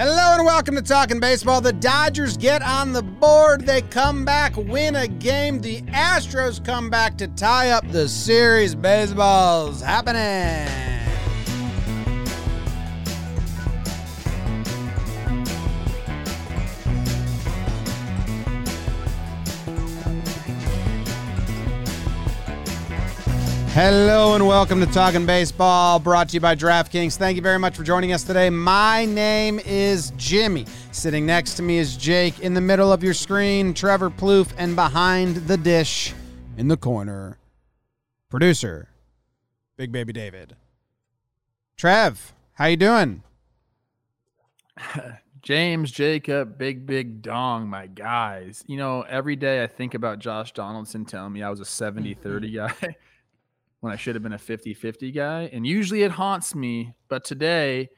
Hello and welcome to Talking Baseball. The Dodgers get on the board. They come back, win a game. The Astros come back to tie up the series. Baseball's happening. Hello and welcome to Talking Baseball, brought to you by DraftKings. Thank you very much for joining us today. My name is Jimmy. Sitting next to me is Jake. In the middle of your screen, Trevor Plouffe, and behind the dish, in the corner, producer, Big Baby David. Trev, how you doing? James, Jacob, Big Big Dong, my guys. You know, every day I think about Josh Donaldson telling me I was a 70 30 guy when I should have been a 50 50 guy. And usually it haunts me. But today,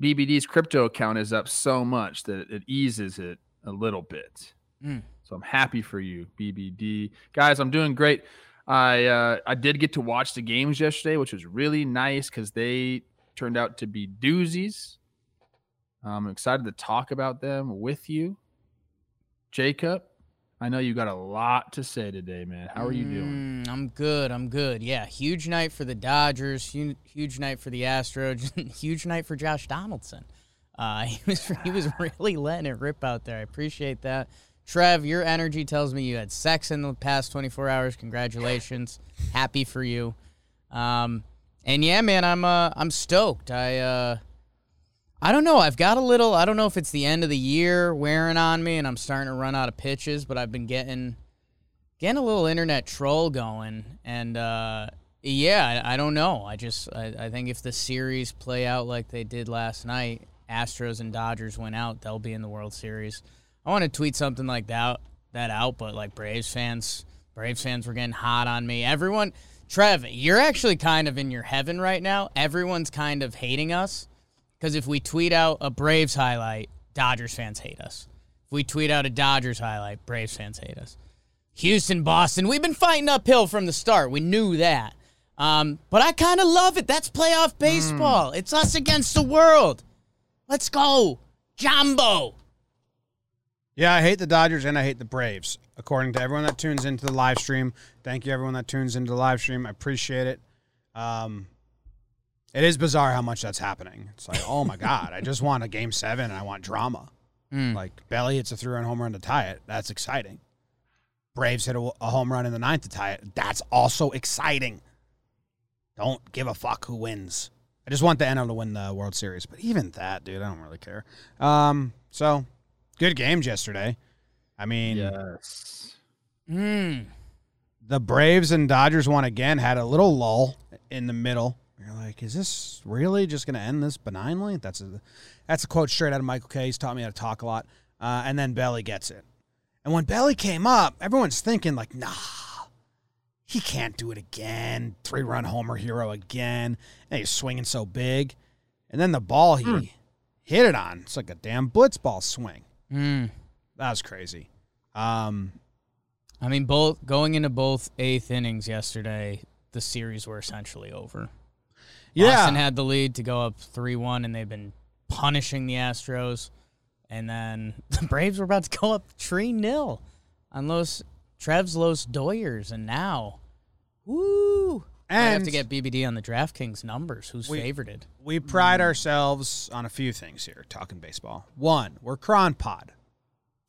BBD's crypto account is up so much that it eases it a little bit. Mm. So I'm happy for you, BBD. Guys, I'm doing great. I uh, I did get to watch the games yesterday, which was really nice because they turned out to be doozies. I'm excited to talk about them with you. Jacob, I know you got a lot to say today, man. How are you doing? Mm, I'm good. I'm good. Yeah, huge night for the Dodgers. Huge, huge night for the Astros. huge night for Josh Donaldson. Uh, he was he was really letting it rip out there. I appreciate that. Trev, your energy tells me you had sex in the past 24 hours. Congratulations. Happy for you. Um, and yeah, man, I'm uh, I'm stoked. I uh, I don't know. I've got a little. I don't know if it's the end of the year wearing on me, and I'm starting to run out of pitches. But I've been getting getting a little internet troll going, and uh, yeah, I, I, don't know. I just I, I think if the series play out like they did last night, Astros and Dodgers went out, they'll be in the World Series. I want to tweet something like that that out, but like Braves fans, Braves fans were getting hot on me. Everyone, Trev, you're actually kind of in your heaven right now. Everyone's kind of hating us because if we tweet out a Braves highlight, Dodgers fans hate us. If we tweet out a Dodgers highlight, Braves fans hate us. Houston, Boston, we've been fighting uphill from the start. We knew that. Um, but I kind of love it. That's playoff baseball. Mm. It's us against the world. Let's go. Jumbo. Yeah, I hate the Dodgers and I hate the Braves. According to everyone that tunes into the live stream, thank you everyone that tunes into the live stream. I appreciate it. Um, it is bizarre how much that's happening. It's like, oh my god, I just want a game seven and I want drama. Mm. Like Belly hits a three-run home run to tie it. That's exciting. Braves hit a, a, home run in the ninth to tie it. That's also exciting. Don't give a fuck who wins. I just want the NL to win the World Series. But even that, dude, I don't really care. Um, so good games yesterday. I mean, yes. Mm. The Braves and Dodgers won again. Had a little lull in the middle you're like, is this really just going to end this benignly? That's a that's a quote straight out of Michael Kay. He's taught me how to talk a lot. Uh, and then Belly gets it. And when Belly came up, everyone's thinking like, nah, he can't do it again. Three run homer hero again. And he's swinging so big. And then the ball he mm. hit it on, it's like a damn blitzball swing. Mm. That was crazy. Um, I mean, both going into both eighth innings yesterday, the series were essentially over. Yeah. Boston had the lead to go up 3 1, and they've been punishing the Astros. And then the Braves were about to go up 3 0 on Los Trev's Los Doyers. And now, woo! And I have to get BBD on the DraftKings numbers. Who's we, favorited? We pride mm. ourselves on a few things here, talking baseball. One, we're Cron Pod.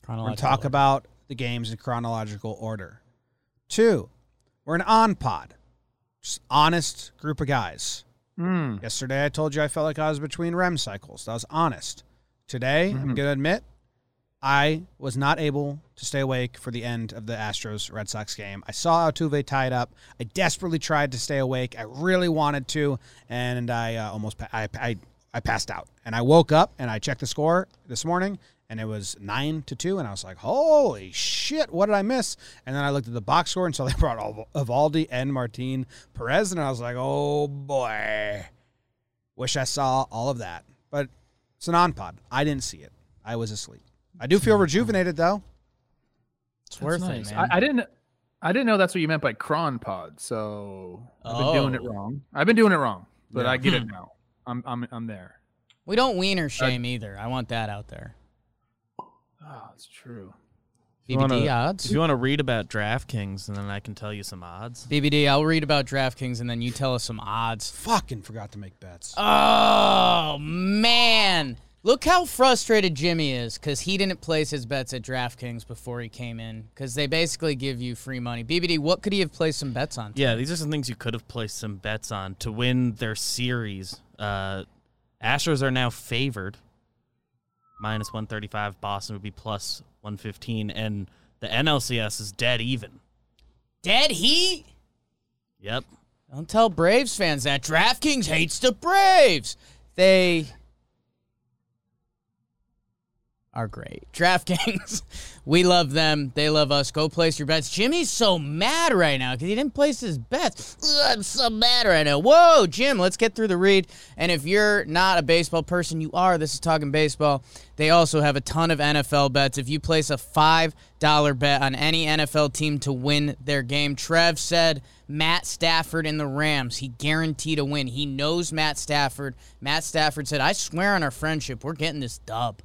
We're going to talk order. about the games in chronological order. Two, we're an on pod. Just honest group of guys. Mm. Yesterday, I told you I felt like I was between REM cycles. That was honest. Today, mm-hmm. I'm going to admit I was not able to stay awake for the end of the Astros Red Sox game. I saw Altuve tied up. I desperately tried to stay awake. I really wanted to, and I uh, almost I, I I passed out. And I woke up and I checked the score this morning and it was nine to two. And I was like, holy shit, what did I miss? And then I looked at the box score and so they brought all Eovaldi and Martin Perez. And I was like, oh boy, wish I saw all of that. But it's an on pod. I didn't see it. I was asleep. I do feel rejuvenated though. It's worth nice. it, man. I, I didn't. I didn't know that's what you meant by cron pod. So I've been doing it Oh. wrong. I've been doing it wrong, but Yeah. I get Hmm. it now. I'm I'm I'm there. we don't wiener shame either. I want that out there. Oh, it's true. BBD wanna- odds. If you want to read about DraftKings, and then I can tell you some odds. BBD, I'll read about DraftKings and then you tell us some odds. Fucking forgot to make bets. Oh man, look how frustrated Jimmy is because he didn't place his bets at DraftKings before he came in because they basically give you free money. BBD, what could he have placed some bets on? Yeah, these are some things you could have placed some bets on to win their series. Uh, Astros are now favored, minus 135. Boston would be plus 115. And the NLCS is dead even. Dead Heat. Yep. Don't tell Braves fans that DraftKings hates the Braves. They are great. DraftKings, we love them. They love us. Go place your bets. Jimmy's so mad right now because he didn't place his bets. Ugh, I'm so mad right now. Whoa, Jim, let's get through the read. And if you're not a baseball person, you are. This is Talking Baseball. They also have a ton of NFL bets. If you place a $5 bet on any NFL team to win their game, Trev said Matt Stafford and the Rams. He guaranteed a win. He knows Matt Stafford. Matt Stafford said, I swear on our friendship, we're getting this dub.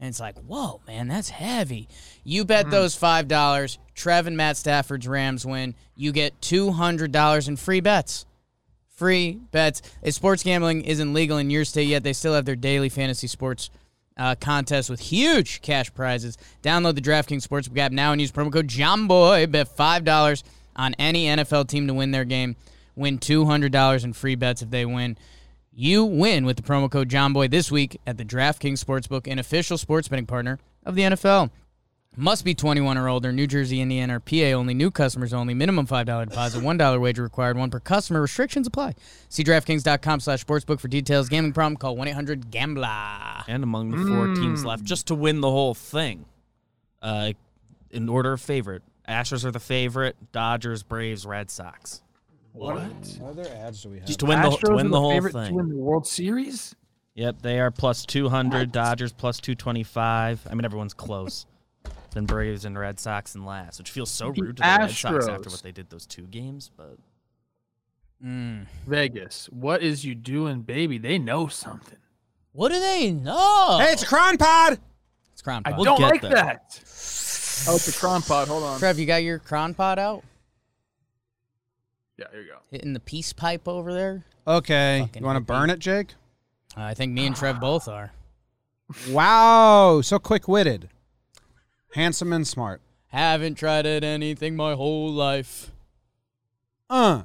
And it's like, whoa, man, that's heavy. You bet those $5. Trev and Matt Stafford's Rams win. You get $200 in free bets. Free bets. If sports gambling isn't legal in your state yet, they still have their daily fantasy sports uh, contest with huge cash prizes. Download the DraftKings Sportsbook app now and use promo code JOHNBOY. Bet $5 on any NFL team to win their game. Win $200 in free bets if they win. You win with the promo code JOHNBOY this week at the DraftKings Sportsbook, an official sports betting partner of the NFL. Must be 21 or older. New Jersey, Indiana, or PA only. New customers only. Minimum $5 deposit. $1 wager required. One per customer. Restrictions apply. See DraftKings.com slash sportsbook for details. Gambling problem? Call 1-800-GAMBLER. And among the four teams left, just to win the whole thing. Uh, in order of favorite, Astros are the favorite. Dodgers, Braves, Red Sox. What? What other ads do we have? Just to win the to win are the whole favorite thing. to win the World Series. Yep, they are plus 200. Dodgers plus 225. I mean, everyone's close. then Braves and Red Sox and last, which feels so The rude to the Red Sox after what they did those two games. But Mm. Vegas, what is you doing, baby? They know something. What do they know? Hey, it's a Cron Pod. it's Cron I Pod. We'll don't get like there. that. Oh, it's a cron pod. Hold on. Trev, you got your Cron Pod out? Yeah, here you go. Hitting the peace pipe over there? Okay, Fucking you want to burn it, Jake? Uh, I think me and Trev both are. Wow, so quick-witted, handsome and smart. Haven't tried it anything my whole life. Uh,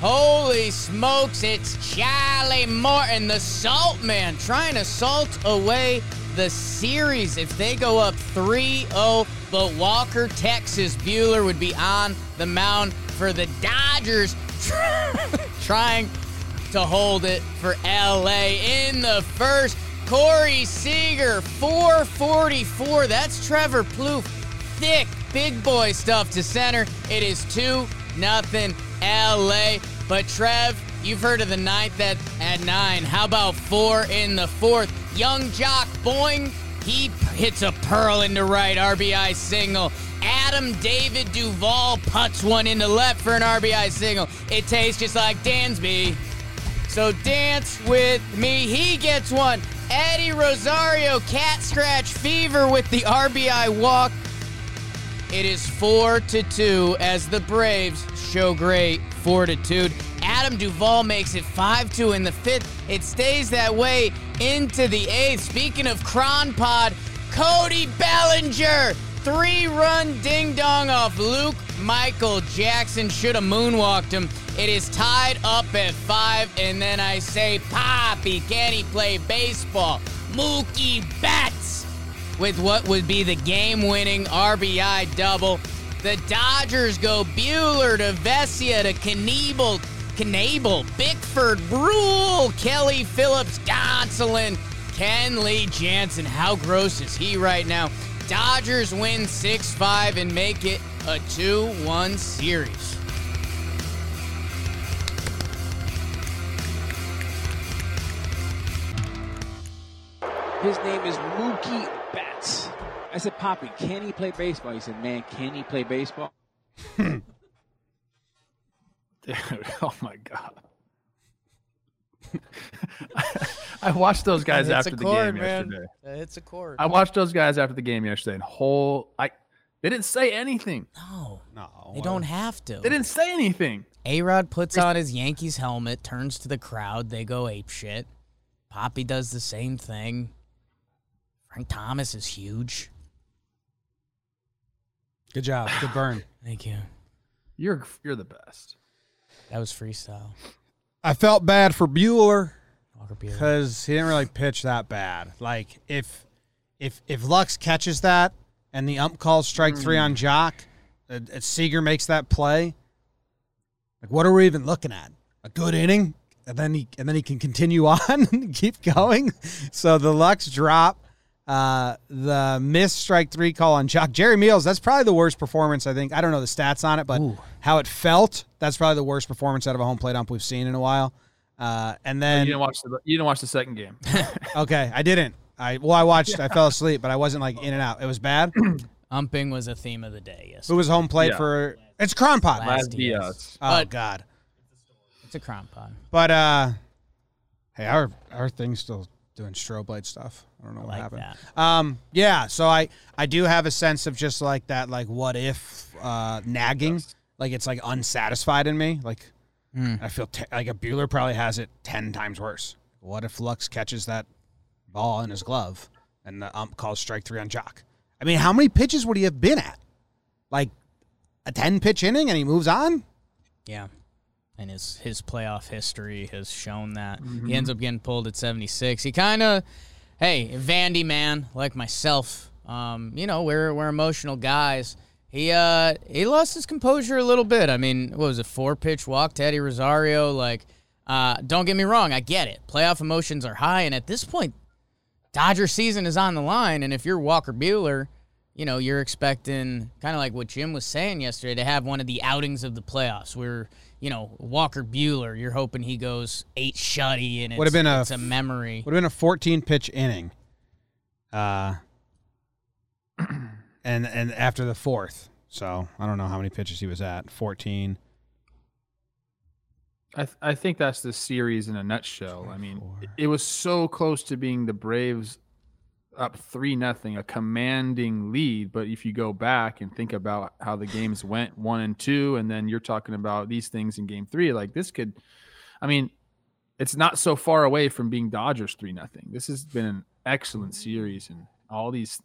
Holy smokes, it's Charlie Morton, the Salt Man, trying to salt away the series. If they go up 3 0, but Walker, Texas, Buehler would be on the mound for the Dodgers, trying to hold it for LA in the first. Corey Seager, 444. That's Trevor Plouffe. Thick, big boy stuff to center. It is 2 nothing LA. But Trev, you've heard of the ninth at, at nine. How about four in the fourth? Young Joc Boing, he hits a pearl into right, RBI single. Adam David Duvall puts one into left for an RBI single. It tastes just like Dansby. So dance with me. He gets one. Eddie Rosario, cat scratch fever with the RBI walk. It is four to two as the Braves show great fortitude. Adam Duvall makes it 5 2 in the fifth. It stays that way into the eighth. Speaking of Cron Pod, Cody Bellinger, three run ding dong off Luke Michael Jackson. Should have moonwalked him. It is tied up at five, and then I say, Poppy, can he play baseball? Mookie Betts with what would be the game winning RBI double. The Dodgers go Buehler to Vesia to Kniebel, Knable, Bickford, Bruihl, Kelly Phillips, Gonsolin, Kenley Jansen. How gross is he right now? Dodgers win 6 5 and make it a 2 1 series. His name is Mookie Betts. I said, Poppy, can he play baseball? He said, Man, can he play baseball? Dude, oh my god. I watched those guys It's after the chord, game man. yesterday. It's a chord. I watched those guys after the game yesterday and whole I they didn't say anything. No, No, they don't have to. They didn't say anything. A Rod puts on his Yankees helmet, turns to the crowd, they go ape shit. Poppy does the same thing. Frank Thomas is huge. Good job. Good burn. Thank you. You're you're the best. That was freestyle. I felt bad for Buehler because he didn't really pitch that bad. Like if if if Lux catches that and the ump calls strike three on Joc, uh, uh, Seager makes that play. Like what are we even looking at? A good inning, and then he and then he can continue on and keep going. So the Lux drop. Uh, the missed strike three call on Joc. Jerry Meals, that's probably the worst performance, I think. I don't know the stats on it, but Ooh. how it felt, that's probably the worst performance out of a home plate ump we've seen in a while. Uh, and then you then didn't watch the you didn't watch the second game. Okay, I didn't. I well, I watched. I fell asleep, but I wasn't like in and out. It was bad. Umping was a theme of the day, yes. Who was home plate Yeah. for? It's Cronpot. Last Last Diaz. Diaz. Oh But- God. It's a crown. But uh, hey, our our thing's still doing strobe light stuff. I don't know I what like happened. that. Um, yeah. So I I do have a sense of just like that, like what if uh nagging, like it's like unsatisfied in me. Like Hmm. I feel te- like a Buehler probably has it ten times worse. What if Lux catches that ball in his glove and the ump calls strike three on Joc? I mean, how many pitches would he have been at? Like a ten pitch inning, and he moves on. Yeah. And his his playoff history has shown that. Mm-hmm. He ends up getting pulled at 76. He kind of, hey, Vandy man, like myself, um, you know, we're, we're emotional guys. He uh he lost his composure a little bit. I mean, what was it, four pitch walk to Eddie Rosario? Like, uh, don't get me wrong, I get it. Playoff emotions are high, and at this point, Dodger season is on the line, and if you're Walker Buehler, you know, you're expecting kind of like what Jim was saying yesterday to have one of the outings of the playoffs where, you know, Walker Buehler, you're hoping he goes eight shutty and it's, Would've been a it's a memory. Would have been a 14 pitch inning. Uh, and and after the fourth, so I don't know how many pitches he was at. 14. I th- I think that's the series in a nutshell. I mean, it- it was so close to being the Braves up three nothing, a commanding lead. But if you go back and think about how the games went, one and two, and then you're talking about these things in game three, like this could, I mean, it's not so far away from being Dodgers three nothing. This has been an excellent series, and all these.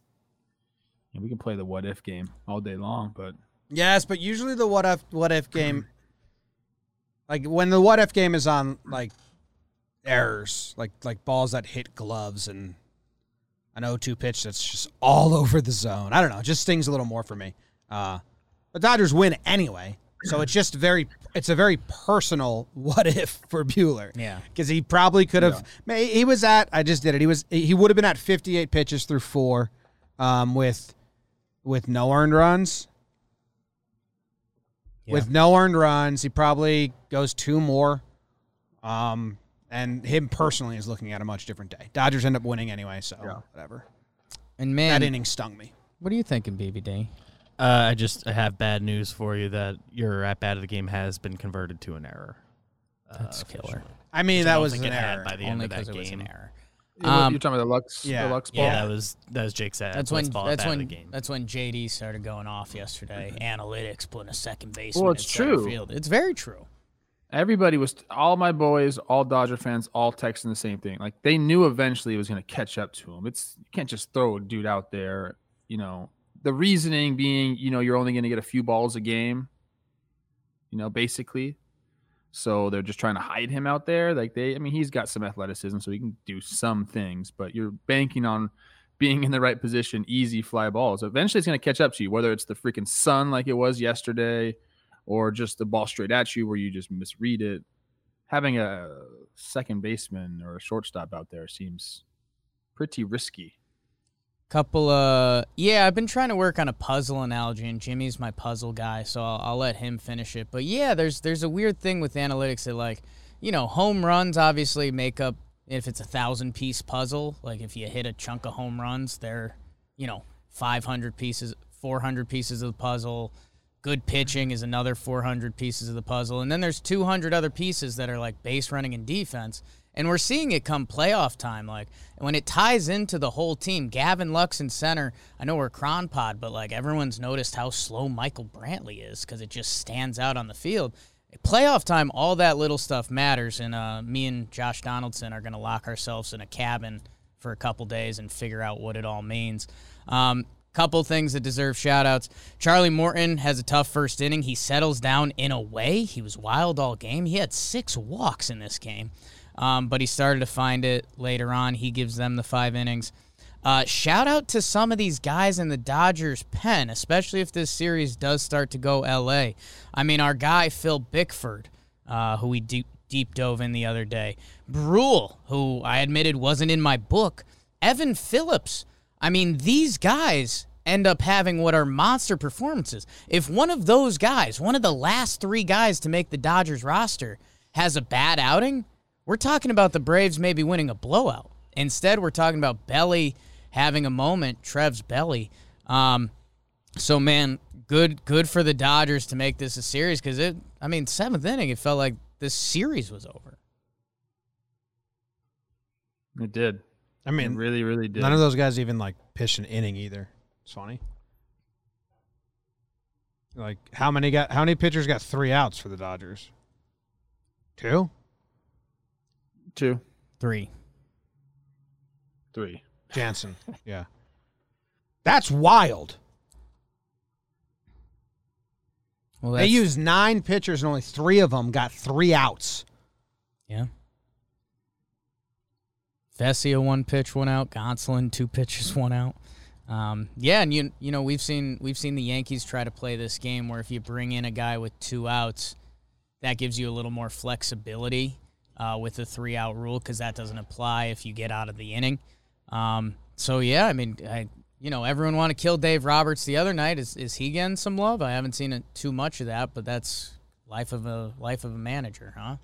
you know, we can play the what if game all day long, but Yes, but usually the what if what if game, like when the what if game is on like errors, like like balls that hit gloves and an 0-2 pitch that's just all over the zone. I don't know, it just stings a little more for me. Uh, the Dodgers win anyway, so it's just very it's a very personal what if for Buehler. Yeah. because he probably could have. He was at. I just did it. He was. He would have been at 58 pitches through four, um, with with no earned runs. With no earned runs, he probably goes two more. Um, and him personally is looking at a much different day. Dodgers end up winning anyway, so Yeah. whatever. And man, That inning stung me. what are you thinking, BBD? Uh, I just I have bad news for you that your at bat of the game has been converted to an error. Uh, That's killer. officially. I mean, Which I that don't was an it had error. by the end of that because it was game. an error. you're Um, talking about the Lux, yeah, the Lux ball. Yeah, that was that was Jake said. That's when ball that's at bat when of the game. that's when JD started going off yesterday. Analytics putting a second baseman. Well, at it's center true. Field. It's very true. Everybody was all my boys, all Dodger fans, all texting the same thing. Like they knew eventually it was going to catch up to him. It's you can't just throw a dude out there. You know, the reasoning being, you know, you're only going to get a few balls a game. You know, basically. So they're just trying to hide him out there. Like they, I mean, he's got some athleticism, so he can do some things. But you're banking on being in the right position, easy fly balls. Eventually, it's going to catch up to you, whether it's the freaking sun like it was yesterday, or just the ball straight at you where you just misread it. Having a second baseman or a shortstop out there seems pretty risky. Couple of yeah, I've been trying to work on a puzzle analogy and Jimmy's my puzzle guy, so I'll, I'll let him finish it. But yeah, there's there's a weird thing with analytics that like, you know, home runs obviously make up if it's a thousand piece puzzle, like if you hit a chunk of home runs, they're, you know, 500 pieces, 400 pieces of the puzzle. Good pitching is another 400 pieces of the puzzle. And then there's 200 other pieces that are like base running and defense. And we're seeing it come playoff time. Like when it ties into the whole team, Gavin Lux in center. I know we're Cron Pod, but like everyone's noticed how slow Michael Brantley is because it just stands out on the field. Playoff time, all that little stuff matters. And uh, me and Josh Donaldson are going to lock ourselves in a cabin for a couple days and figure out what it all means. Um, couple things that deserve shout outs. Charlie Morton has a tough first inning. He settles down in a way. He was wild all game. He had six walks in this game. Um, but he started to find it later on. He gives them the five innings. Uh, shout out to some of these guys in the Dodgers pen, especially if this series does start to go LA. I mean, our guy Phil Bickford, uh, who we deep, deep dove in the other day, Bruihl, who I admitted wasn't in my book, Evan Phillips. I mean, these guys end up having what are monster performances. If one of those guys, one of the last three guys to make the Dodgers roster, has a bad outing, we're talking about the Braves maybe winning a blowout. Instead, we're talking about Belly having a moment, Trev's Belly. Um, so man, good good for the Dodgers to make this a series because it. I mean, seventh inning, it felt like this series was over. It did. I mean, it really, really did. None of those guys even like pitched an inning either. It's funny. Like how many got how many pitchers got three outs for the Dodgers? Two? Two. Three. Three. Jansen. yeah. That's wild. Well, they used nine pitchers and only three of them got three outs. Yeah. Vesia one pitch, one out. Gonsolin two pitches, one out. Um, yeah, and you you know we've seen we've seen the Yankees try to play this game where if you bring in a guy with two outs, that gives you a little more flexibility uh, with the three out rule because that doesn't apply if you get out of the inning. Um, so yeah, I mean, I, you know, everyone want to kill Dave Roberts the other night. Is is he getting some love? I haven't seen it too much of that, but that's life of a life of a manager, huh?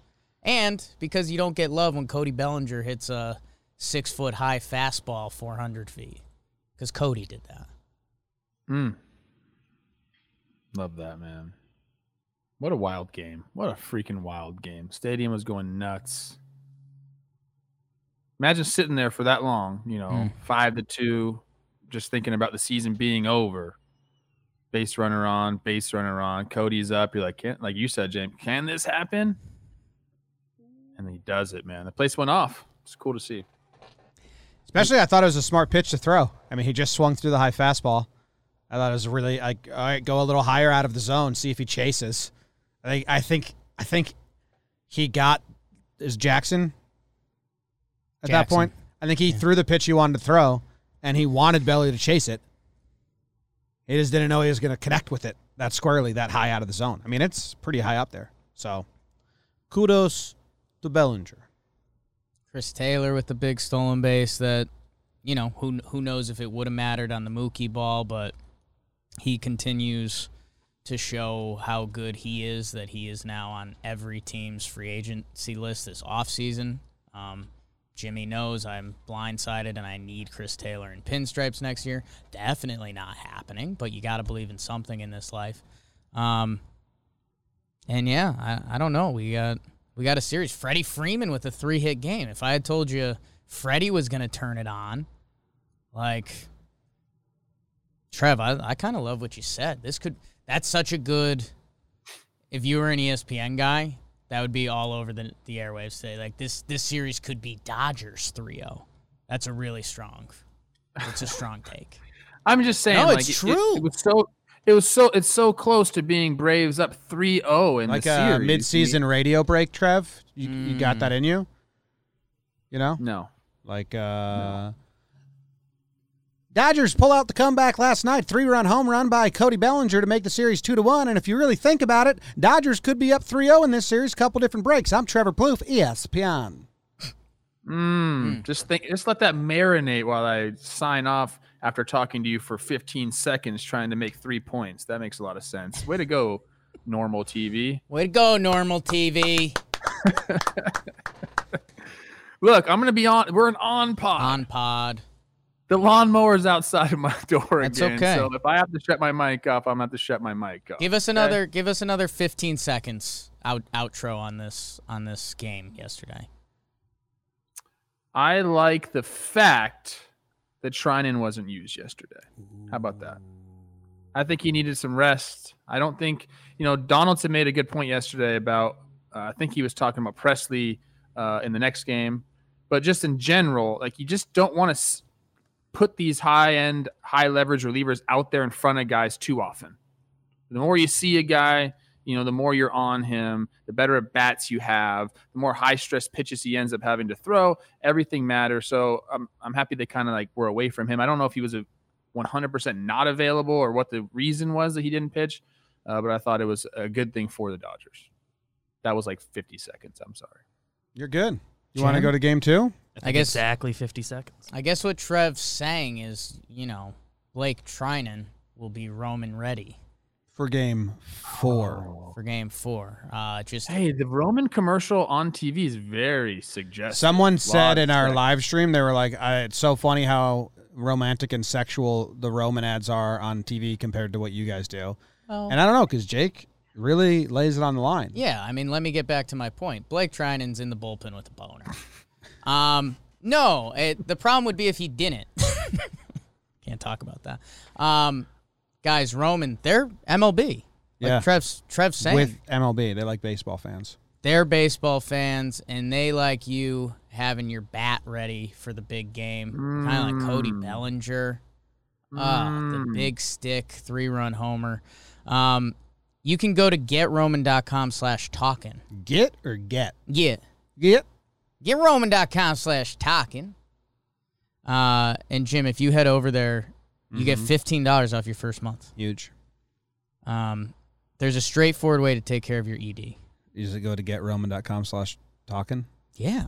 And because you don't get love when Cody Bellinger hits a six foot high fastball 400 feet, because Cody did that. Mm. Love that man. What a wild game. What a freaking wild game. Stadium was going nuts. Imagine sitting there for that long, you know, mm. five to two, just thinking about the season being over. Base runner on, base runner on. Cody's up. You're like, can like you said, James, can this happen? And he does it, man. The place went off. It's cool to see. Especially, I thought it was a smart pitch to throw. I mean, he just swung through the high fastball. I thought it was really like, all right, go a little higher out of the zone, see if he chases. I think, I think, I think he got is Jackson at Jackson. that point. I think he yeah. threw the pitch he wanted to throw, and he wanted Belly to chase it. He just didn't know he was going to connect with it that squarely, that high out of the zone. I mean, it's pretty high up there. So, kudos to Bellinger. Chris Taylor with the big stolen base that, you know, who who knows if it would have mattered on the Mookie ball, but he continues to show how good he is. That he is now on every team's free agency list this offseason. Um, Jimmy knows I'm blindsided and I need Chris Taylor in pinstripes next year. Definitely not happening, but you got to believe in something in this life. Um, and yeah, I, I don't know. We got we got a series. Freddie Freeman with a three hit game. If I had told you Freddie was going to turn it on, like Trev, I, I kind of love what you said. This could that's such a good. If you were an ESPN guy, that would be all over the the airwaves today. Like this this series could be Dodgers 3-0. That's a really strong. It's a strong take. I'm just saying. No, it's it, true. It, it, was so. It was so. It's so close to being Braves up 3-0 in like the series. a mid-season radio break. Trev, you, mm. you got that in you? You know? No. Like uh, no. Dodgers pull out the comeback last night. Three run home run by Cody Bellinger to make the series 2 to 1. And if you really think about it, Dodgers could be up 3 0 in this series. Couple different breaks. I'm Trevor Plouffe, ESPN. Mm, Just think, just let that marinate while I sign off after talking to you for 15 seconds, trying to make three points. That makes a lot of sense. Way to go, normal TV. Way to go, normal TV. Look, I'm gonna be on. We're an on pod. On pod. The lawnmower's outside of my door That's again. okay. So if I have to shut my mic off, I'm gonna have to shut my mic off. Give us another give us another 15 seconds out outro on this on this game yesterday. I like the fact that Treinen wasn't used yesterday. How about that? I think he needed some rest. I don't think, you know, Donaldson made a good point yesterday about, uh, I think he was talking about Pressly uh, in the next game, but just in general, like you just don't want to s- put these high end, high leverage relievers out there in front of guys too often. The more you see a guy, you know, the more you're on him, the better at bats you have, the more high stress pitches he ends up having to throw. Everything matters. So I'm, I'm happy they kind of like were away from him. I don't know if he was a 100% not available or what the reason was that he didn't pitch, uh, but I thought it was a good thing for the Dodgers. That was like 50 seconds. I'm sorry. You're good. You want to go to game two? I guess- exactly 50 seconds. I guess what Trev's saying is, you know, Blake Treinen will be Roman ready For game four. for game 4. Uh just Hey, the Roman commercial on TV is very suggestive. Someone said in our live stream, they were like, I, it's so funny how romantic and sexual the Roman ads are on TV compared to what you guys do. well, And I don't know, because Jake really lays it on the line. Yeah, I mean, let me get back to my point. Blake Treinen's in the bullpen with a boner. um, no, it, the problem would be if he didn't. Can't talk about that. Um, guys, Roman, they're MLB. Like Yeah. Trev's, Trev's saying With MLB, they like baseball fans. they're baseball fans and they like you having your bat ready for the big game. Kind of like Cody Mm. Bellinger. Ah, the Mm. big stick, three run homer. Um, you can go to getroman.com slash talking. Get or get? Get. Get. GetRoman.com slash talking. Uh, and Jim, if you head over there, you get $15 off your first month. Huge. Um, there's a straightforward way to take care of your ED. You just go to getroman.com slash talking. Yeah.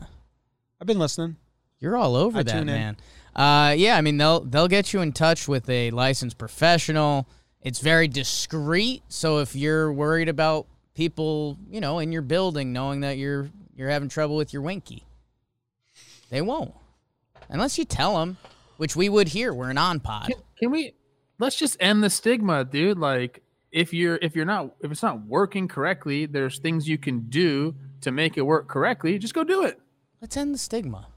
I've been listening. You're all over I that, tune in. man. Uh, yeah, I mean they'll they'll get you in touch with a licensed professional. It's very discreet, so if you're worried about people, you know, in your building knowing that you're you're having trouble with your winky, they won't, unless you tell them, which we would here. We're an on pod. Can, can we let's just end the stigma, dude? Like if you're if you're not if it's not working correctly, there's things you can do to make it work correctly. Just go do it. Let's end the stigma.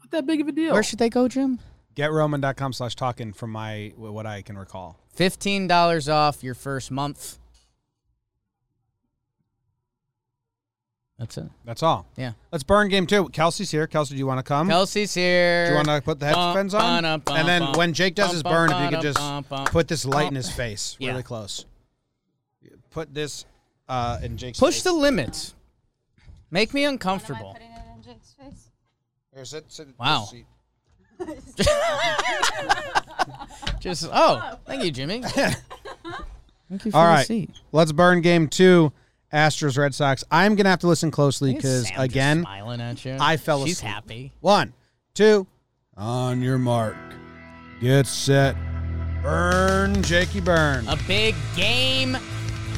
Not that big of a deal. Where should they go, Jim? Getroman.com slash talking from my what I can recall. Fifteen dollars off your first month. That's it. That's all. Yeah. Let's burn game two. Kelsey's here. Kelsey, do you want to come? Kelsey's here. do you want to put the headphones on? Bum, bum, and then bum, when Jake does bum, his bum, burn, if you could just bum, bum. put this light in his face, Yeah. really close. Put this uh, in Jake's Push face. the limits. Make me Am I uncomfortable. putting it in Jake's face? Here, sit- sit- Wow. sit- Just oh, thank you, Jimmy. Thank you for All the right. seat. Let's burn game two. Astros Red Sox. I'm gonna have to listen closely because again, smiling at you. I fell She's asleep. happy. one, two, on your mark, get set, burn, Jakey, burn. A big game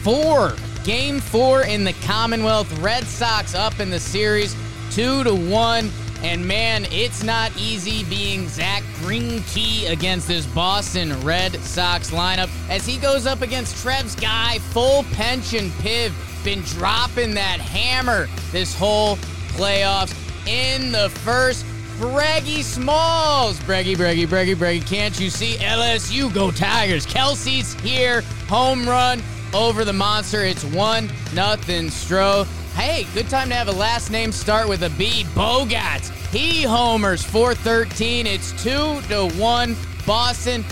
four. Game four in the Commonwealth. Red Sox up in the series, two to one. And man, it's not easy being Zack Greinke against this Boston Red Sox lineup as he goes up against Trev's guy, full pension Piv, been dropping that hammer this whole playoffs in the first. Breggy Smalls. Breggy, Breggy, Breggy, Breggy. Can't you see LSU go Tigers? Kelsey's here. Home run over the monster. It's one nothing Stro. Hey, good time to have a last name start with a B. Bogaerts. He homers 413. It's two to one. Boston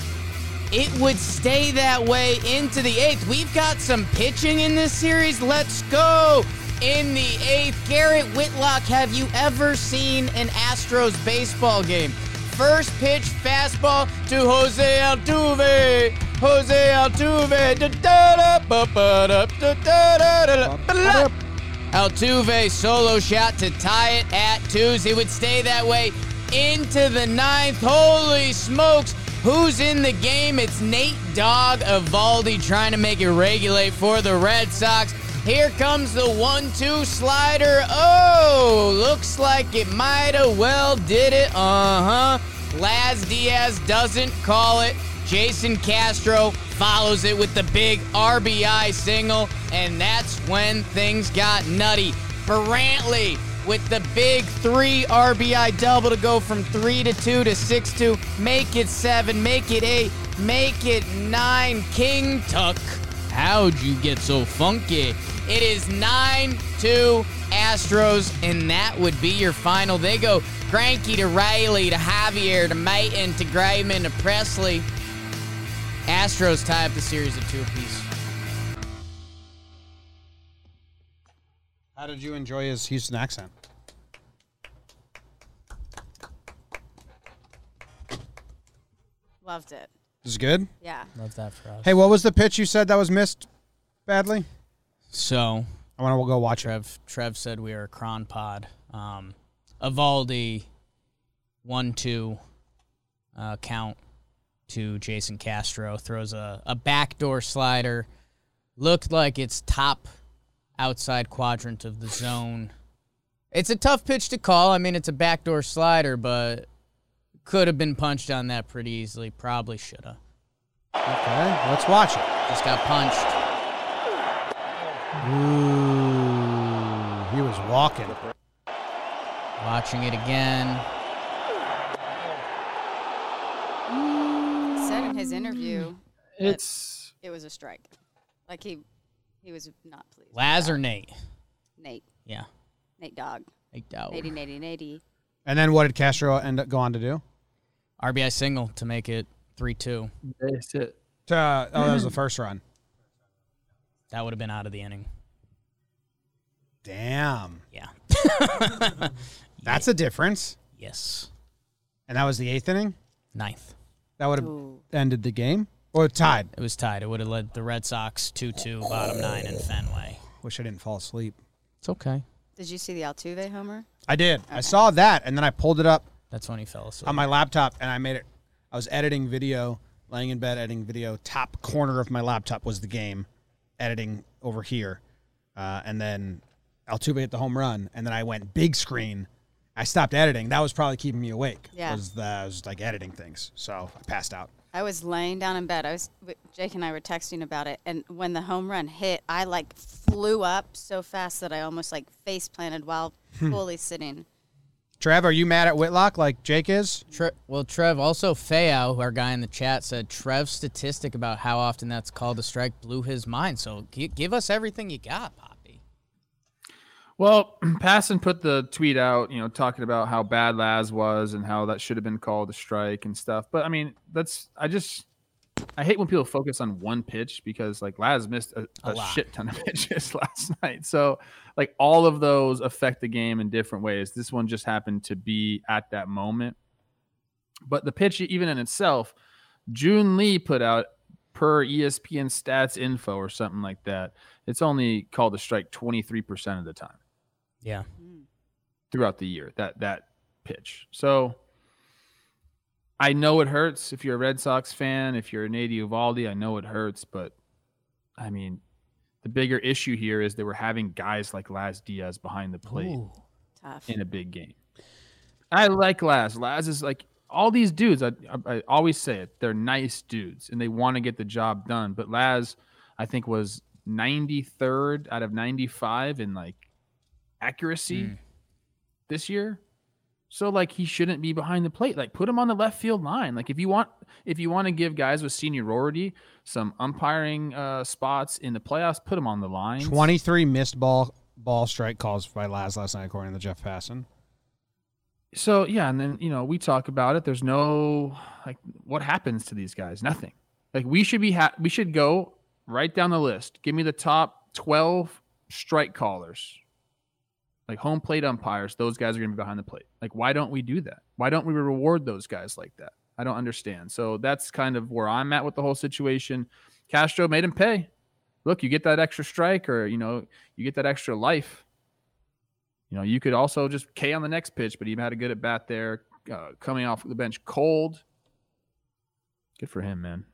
it would stay that way into the eighth. We've got some pitching in this series. Let's go. In the eighth, Garrett Whitlock. Have you ever seen an Astros baseball game? First pitch fastball to Jose Altuve. Jose Altuve. Altuve solo shot to tie it at twos. It would stay that way into the ninth. Holy smokes. Who's in the game? It's Nate Dog Eovaldi trying to make it regulate for the Red Sox. Here comes the one-two slider. Oh, looks like it might have well did it. Uh-huh. Laz Diaz doesn't call it. Jason Castro follows it with the big RBI single, and that's when things got nutty. Brantley with the big three RBI double to go from three to two to six to make it seven, make it eight, make it nine. King Tuck, how'd you get so funky? It is 9 2 Astros, and that would be your final. They go Granky to Raley to Javier to Maton to Graveman to Pressly. Astros tie up the series at two apiece. How did you enjoy his Houston accent? Loved it. Is it was good? Yeah. Love that for us. Hey, what was the pitch you said that was missed badly? So I want to go watch it. Trev Trev said we are a cron pod. Um, Eovaldi one two uh, count to Jason Castro throws a, a backdoor slider. Looked like it's top outside quadrant of the zone. It's a tough pitch to call. I mean, it's a backdoor slider, but could have been punched on that pretty easily. Probably should have. Okay, let's watch it. Just got punched. Ooh, he was walking. Watching it again. Said in his interview It's it was a strike. Like he he was not pleased. Laz or Nate? Nate. Yeah. Nate Dog. Nate Dowd. Nady Nady Nady. And then what did Castro end up go on to do? RBI single to make it 3 2. that's it. To, uh, oh, that was the first run. That would have been out of the inning. Damn, Yeah. that's a difference. Yes. And that was the eighth inning. Ninth. That would have Ooh. ended the game or tied. It was tied. It would have led the Red Sox 2 2, bottom nine in Fenway. Wish I didn't fall asleep. It's okay. Did you see the Altuve homer? I did. I saw that, and then I pulled it up That's when he fell asleep. on my laptop, and I made it. I was editing video, laying in bed, editing video. Top corner of my laptop was the game, editing over here, uh, and then Altuve hit the home run, and then I went big screen. I stopped editing. That was probably keeping me awake. Yeah. was the, I was like editing things, so I passed out. I was laying down in bed. I was Jake and I were texting about it, and when the home run hit, I like flew up so fast that I almost like face planted while Hmm. fully sitting. Trev, are you mad at Whitlock like Jake is? Tre- well, Trev, also Fayao, our guy in the chat, said Trev's statistic about how often that's called a strike blew his mind. So gi- give us everything you got, Poppy. Well, Passan put the tweet out, you know, talking about how bad Laz was and how that should have been called a strike and stuff. But I mean, that's I just I hate when people focus on one pitch because like Laz missed a, A a shit ton of pitches last night. So like all of those affect the game in different ways. This one just happened to be at that moment. But the pitch, even in itself, June Lee put out per ESPN stats info or something like that. It's only called a strike 23% of the time Yeah. Hmm. throughout the year that that pitch. So I know it hurts if you're a Red Sox fan, if you're a Nady Eovaldi, I know it hurts, but I mean, the bigger issue here is they were having guys like Laz Diaz behind the plate Ooh. In a big game. I like Laz. Laz is like all these dudes. I, I, I always say it. They're nice dudes and they want to get the job done. But Laz, I think, was 93rd out of 95 in like accuracy Mm. this year. So like he shouldn't be behind the plate. Like put him on the left field line. Like if you want if you want to give guys with seniority some umpiring uh, spots in the playoffs, put them on the line. 23 missed ball ball strike calls by Laz last night, according to Jeff Passan. So yeah, and then you know we talk about it. There's no like what happens to these guys? Nothing. Like we should be ha- we should go right down the list. Give me the top twelve strike callers Like home plate umpires, those guys are going to be behind the plate. Like, why don't we do that? Why don't we reward those guys like that? I don't understand. So that's kind of where I'm at with the whole situation. Castro made him pay. Look, you get that extra strike, or you know, you get that extra life. You know, you could also just K on the next pitch, but he had a good at bat there, uh, coming off the bench cold. Good for him, man.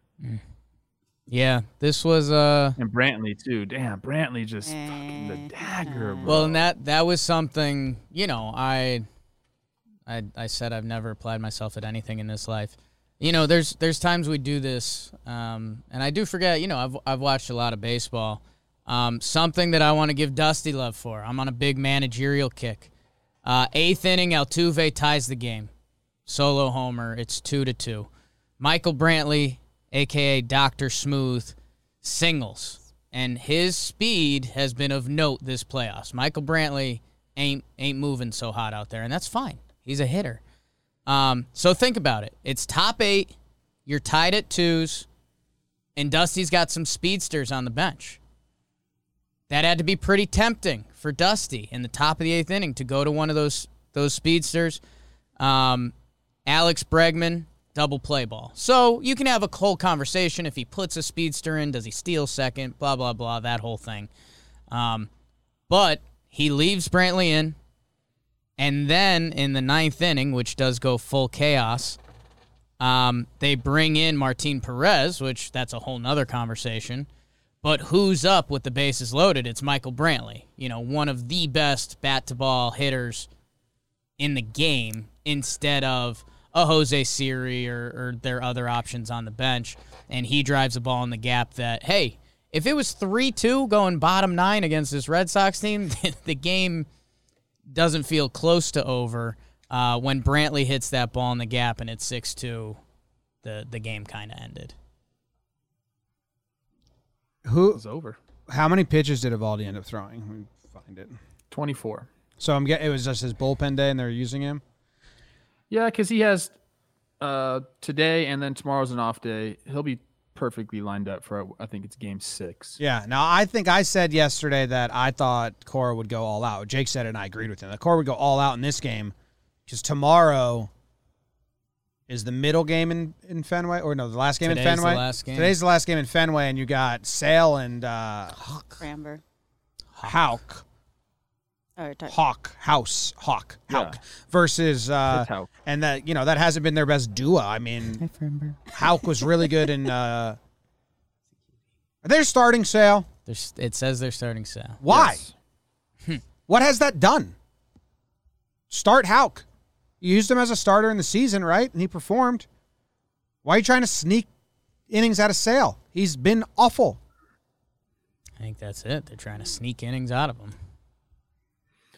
Yeah, this was uh And Brantley too. Damn, Brantley just fucking the Eh, dagger, bro. well, and that that was something you know I, I I said I've never applied myself at anything in this life. You know, there's there's times we do this, um, and I do forget. You know, I've I've watched a lot of baseball. Um, something that I want to give Dusty love for. I'm on a big managerial kick. Uh, eighth inning, Altuve ties the game. Solo homer. It's two to two. Michael Brantley, aka Doctor Smooth, singles, and his speed has been of note this playoffs. Michael Brantley ain't ain't moving so hot out there, and that's fine. He's a hitter. Um, so think about it. It's top eight. You're tied at twos, and Dusty's got some speedsters on the bench. That had to be pretty tempting for Dusty in the top of the eighth inning to go to one of those those speedsters. Um, Alex Bregman, double play ball. So you can have a whole conversation if he puts a speedster in, does he steal second, blah, blah, blah, that whole thing. Um, but he leaves Brantley in. And then in the ninth inning, which does go full chaos, um, they bring in Martin Perez, which that's a whole nother conversation. But who's up with the bases loaded? It's Michael Brantley, you know, one of the best bat to ball hitters in the game instead of a Jose Siri or, or their other options on the bench. And he drives a ball in the gap that, hey, if it was 3 2 going bottom nine against this Red Sox team, the game doesn't feel close to over. Uh, when Brantley hits that ball in the gap and it's 6 2, the, the game kind of ended. Who? It's over. How many pitches did Eovaldi end up throwing? Let me find it. 24. So I'm getting. It was just his bullpen day, and they're using him. Yeah, because he has uh, today and then tomorrow's an off day. He'll be perfectly lined up for, I think it's game six. Yeah. Now I think I said yesterday that I thought Cora would go all out. Jake said it, and I agreed with him. That Cora would go all out in this game because tomorrow is the middle game in, in Fenway, or no, the last game Today's in the Fenway. last game. Today's the last game in Fenway, and you got Sale and uh, Framber. Houck, Or tar- Hawk, House, Hawk, Yeah. Versus uh, It's Houck. and that you know that hasn't been their best duo. I mean, Houck was really good in. Uh, are they starting Sale? There's, it says they're starting sale. Why? Yes. What has that done? Start Houck. You used him as a starter in the season, right? And he performed. Why are you trying to sneak innings out of Sale? He's been awful. I think that's it. They're trying to sneak innings out of him.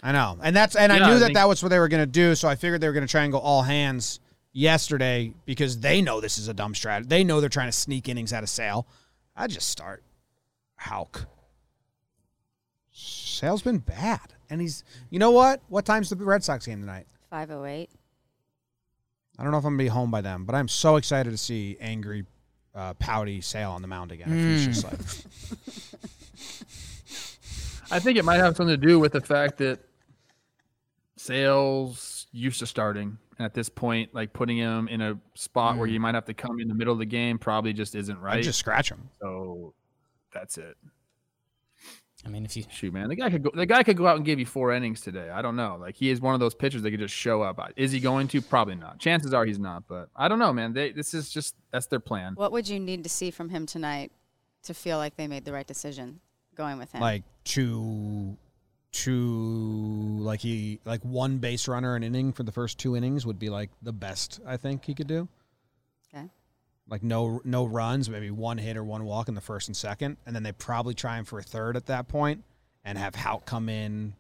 I know, and that's and I knew I that think- that was what they were going to do. So I figured they were going to try and go all hands yesterday because they know this is a dumb strategy. They know they're trying to sneak innings out of Sale. I just start Houck. Sale's been bad, and he's. You know what? What time's the Red Sox game tonight? 508. I don't know if I'm gonna be home by then, but I'm so excited to see angry, uh, pouty Sale on the mound again. If he's just like, I think it might have something to do with the fact that Sales used to starting. And at this point, like putting him in a spot where hmm. you might have to come in the middle of the game probably just isn't right. I right. just scratch him. so that's it. I mean, if you Shoot, man, the guy could go. The guy could go out and give you four innings today. I don't know. Like he is one of those pitchers that could just show up. Is he going to? Probably not. Chances are he's not. But I don't know, man. They this is just that's their plan. What would you need to see from him tonight to feel like they made the right decision going with him? Like two, two, like he like one base runner an inning for the first two innings would be like the best I think he could do. Okay. Like no no runs, maybe one hit or one walk in the first and second, and then they probably try him for a third at that point, and have Hout come in